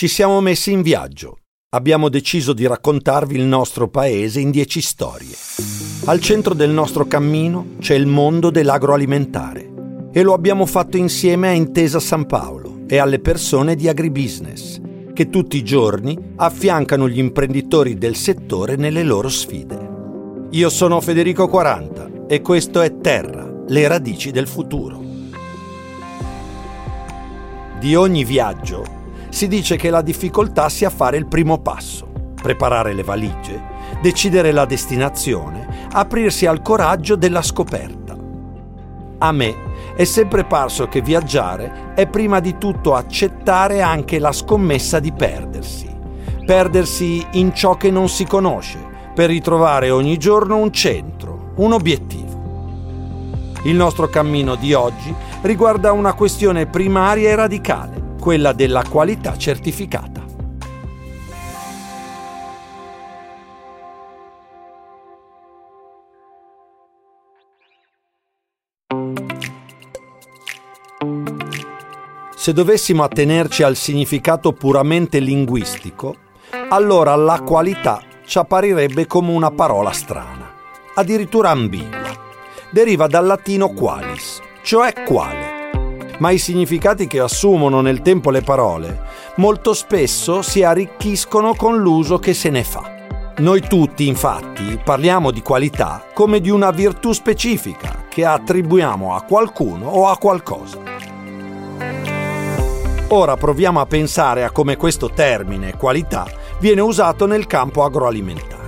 Ci siamo messi in viaggio. Abbiamo deciso di raccontarvi il nostro paese in dieci storie. Al centro del nostro cammino c'è il mondo dell'agroalimentare e lo abbiamo fatto insieme a Intesa San Paolo e alle persone di agribusiness che tutti i giorni affiancano gli imprenditori del settore nelle loro sfide. Io sono Federico 40 e questo è Terra, le radici del futuro. Di ogni viaggio si dice che la difficoltà sia fare il primo passo, preparare le valigie, decidere la destinazione, aprirsi al coraggio della scoperta. A me è sempre parso che viaggiare è prima di tutto accettare anche la scommessa di perdersi, perdersi in ciò che non si conosce, per ritrovare ogni giorno un centro, un obiettivo. Il nostro cammino di oggi riguarda una questione primaria e radicale, quella della qualità certificata. Se dovessimo attenerci al significato puramente linguistico, allora la qualità ci apparirebbe come una parola strana, addirittura ambigua. Deriva dal latino qualis, cioè quale. Ma i significati che assumono nel tempo le parole molto spesso si arricchiscono con l'uso che se ne fa. Noi tutti, infatti, parliamo di qualità come di una virtù specifica che attribuiamo a qualcuno o a qualcosa. Ora proviamo a pensare a come questo termine, qualità, viene usato nel campo agroalimentare.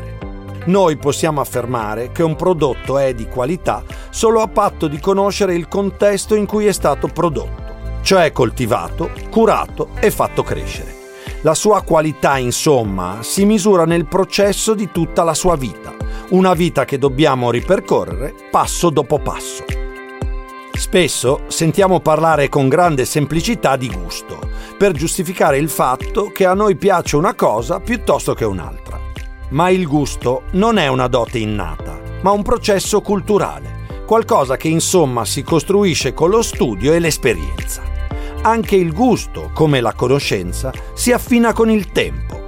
Noi possiamo affermare che un prodotto è di qualità solo a patto di conoscere il contesto in cui è stato prodotto, cioè coltivato, curato e fatto crescere. La sua qualità, insomma, si misura nel processo di tutta la sua vita, una vita che dobbiamo ripercorrere passo dopo passo. Spesso sentiamo parlare con grande semplicità di gusto, per giustificare il fatto che a noi piace una cosa piuttosto che un'altra. Ma il gusto non è una dote innata, ma un processo culturale, qualcosa che insomma si costruisce con lo studio e l'esperienza. Anche il gusto, come la conoscenza, si affina con il tempo.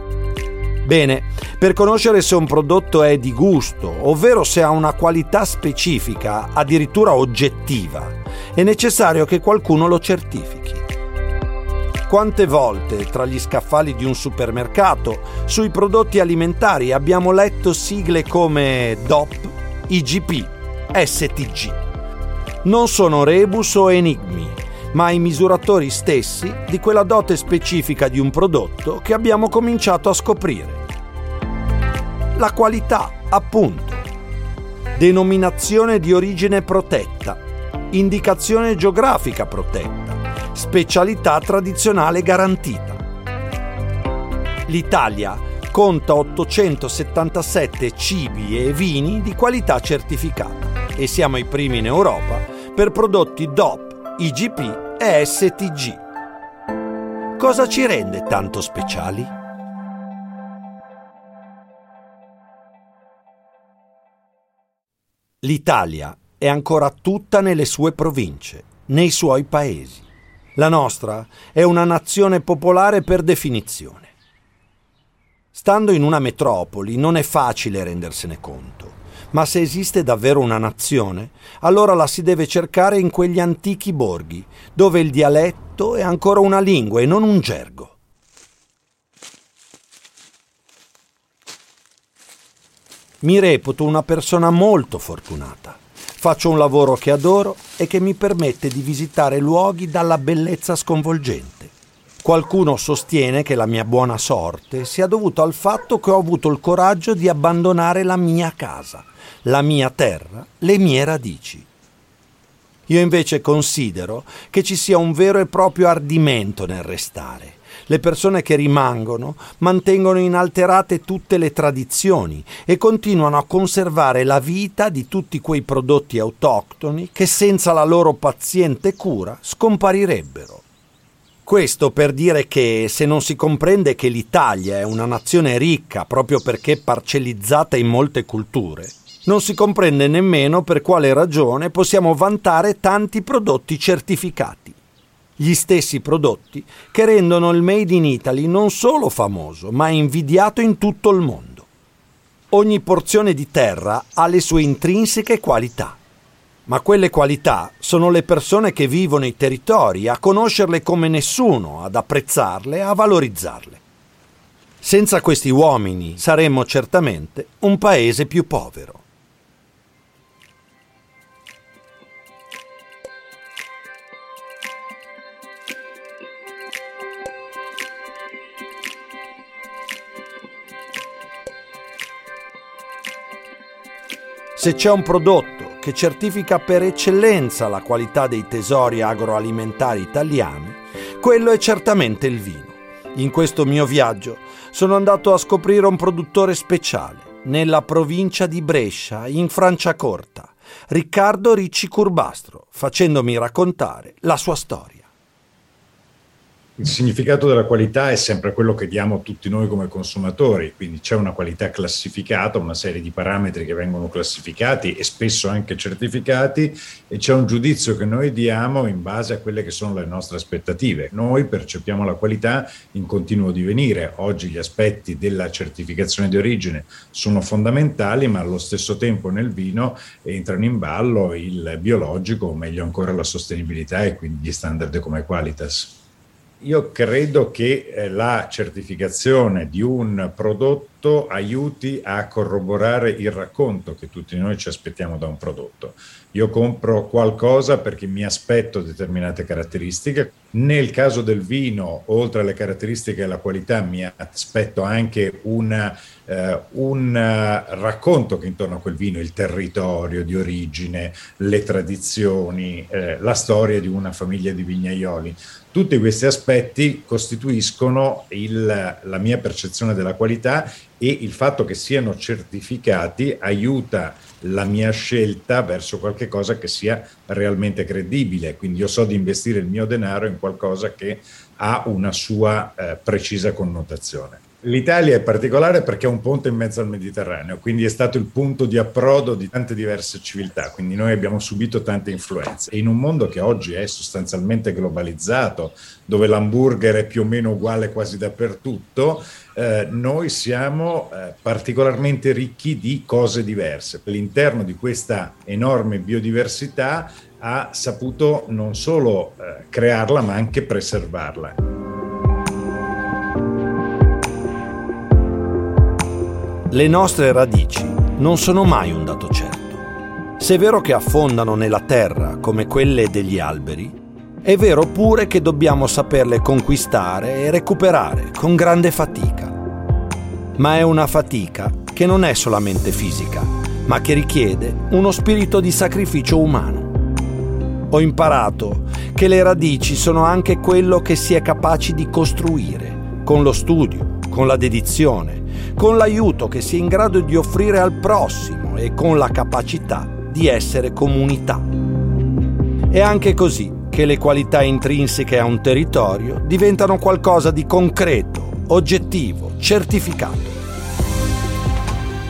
Bene, per conoscere se un prodotto è di gusto, ovvero se ha una qualità specifica, addirittura oggettiva, è necessario che qualcuno lo certifichi. Quante volte tra gli scaffali di un supermercato sui prodotti alimentari abbiamo letto sigle come DOP, IGP, STG? Non sono rebus o enigmi, ma i misuratori stessi di quella dote specifica di un prodotto che abbiamo cominciato a scoprire. La qualità, appunto. Denominazione di origine protetta indicazione geografica protetta, specialità tradizionale garantita. L'Italia conta 877 cibi e vini di qualità certificata e siamo i primi in Europa per prodotti DOP, IGP e STG. Cosa ci rende tanto speciali? L'Italia è ancora tutta nelle sue province, nei suoi paesi. La nostra è una nazione popolare per definizione. Stando in una metropoli non è facile rendersene conto, ma se esiste davvero una nazione, allora la si deve cercare in quegli antichi borghi, dove il dialetto è ancora una lingua e non un gergo. Mi reputo una persona molto fortunata Faccio un lavoro che adoro e che mi permette di visitare luoghi dalla bellezza sconvolgente. Qualcuno sostiene che la mia buona sorte sia dovuta al fatto che ho avuto il coraggio di abbandonare la mia casa, la mia terra, le mie radici. Io invece considero che ci sia un vero e proprio ardimento nel restare le persone che rimangono mantengono inalterate tutte le tradizioni e continuano a conservare la vita di tutti quei prodotti autoctoni che senza la loro paziente cura scomparirebbero. Questo per dire che se non si comprende che l'Italia è una nazione ricca proprio perché parcellizzata in molte culture, non si comprende nemmeno per quale ragione possiamo vantare tanti prodotti certificati. Gli stessi prodotti che rendono il Made in Italy non solo famoso, ma invidiato in tutto il mondo. Ogni porzione di terra ha le sue intrinseche qualità ma quelle qualità sono le persone che vivono i territori, a conoscerle come nessuno, ad apprezzarle, a valorizzarle. Senza questi uomini saremmo certamente un paese più povero. Se c'è un prodotto che certifica per eccellenza la qualità dei tesori agroalimentari italiani, quello è certamente il vino. In questo mio viaggio sono andato a scoprire un produttore speciale nella provincia di Brescia, in Franciacorta, Riccardo Ricci Curbastro, facendomi raccontare la sua storia. Il significato della qualità è sempre quello che diamo tutti noi come consumatori, quindi c'è una qualità classificata, una serie di parametri che vengono classificati e spesso anche certificati e c'è un giudizio che noi diamo in base a quelle che sono le nostre aspettative. Noi percepiamo la qualità in continuo divenire. Oggi gli aspetti della certificazione di origine sono fondamentali, ma allo stesso tempo nel vino entrano in ballo il biologico, o meglio ancora la sostenibilità e quindi gli standard come qualitas. Io credo che eh, la certificazione di un prodotto aiuti a corroborare il racconto che tutti noi ci aspettiamo da un prodotto. Io compro qualcosa perché mi aspetto determinate caratteristiche. Nel caso del vino, oltre alle caratteristiche e alla qualità, mi aspetto anche una, eh, un racconto che intorno a quel vino, il territorio di origine, le tradizioni, eh, la storia di una famiglia di vignaioli. Tutti questi aspetti costituiscono il, la mia percezione della qualità e il fatto che siano certificati aiuta la mia scelta verso qualcosa che sia realmente credibile. Quindi io so di investire il mio denaro in qualcosa che ha una sua eh, precisa connotazione. L'Italia è particolare perché è un ponte in mezzo al Mediterraneo, quindi è stato il punto di approdo di tante diverse civiltà, quindi noi abbiamo subito tante influenze. E in un mondo che oggi è sostanzialmente globalizzato, dove l'hamburger è più o meno uguale quasi dappertutto, eh, noi siamo eh, particolarmente ricchi di cose diverse. All'interno di questa enorme biodiversità ha saputo non solo eh, crearla, ma anche preservarla. Le nostre radici non sono mai un dato certo. Se è vero che affondano nella terra come quelle degli alberi, è vero pure che dobbiamo saperle conquistare e recuperare con grande fatica. Ma è una fatica che non è solamente fisica, ma che richiede uno spirito di sacrificio umano. Ho imparato che le radici sono anche quello che si è capaci di costruire, con lo studio, con la dedizione, con l'aiuto che si è in grado di offrire al prossimo e con la capacità di essere comunità. È anche così che le qualità intrinseche a un territorio diventano qualcosa di concreto, oggettivo, certificato.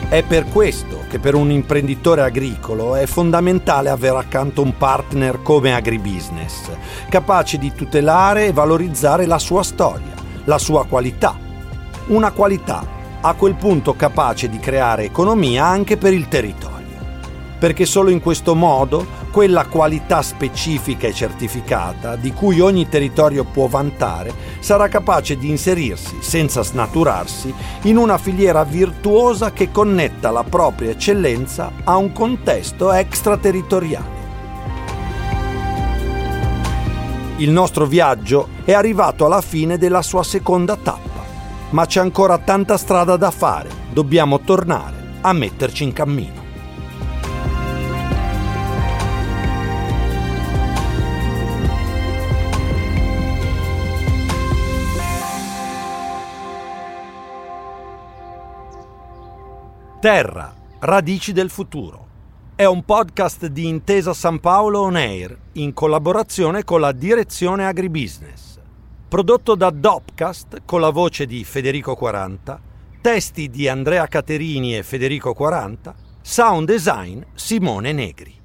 È per questo che per un imprenditore agricolo è fondamentale avere accanto un partner come Agribusiness, capace di tutelare e valorizzare la sua storia, la sua qualità. Una qualità a quel punto capace di creare economia anche per il territorio. Perché solo in questo modo quella qualità specifica e certificata di cui ogni territorio può vantare sarà capace di inserirsi, senza snaturarsi, in una filiera virtuosa che connetta la propria eccellenza a un contesto extraterritoriale. Il nostro viaggio è arrivato alla fine della sua seconda tappa ma c'è ancora tanta strada da fare, dobbiamo tornare a metterci in cammino. Terra, radici del futuro. È un podcast di Intesa San Paolo On Air in collaborazione con la Direzione Agribusiness prodotto da Dopcast con la voce di Federico 40, testi di Andrea Caterini e Federico 40, sound design Simone Negri.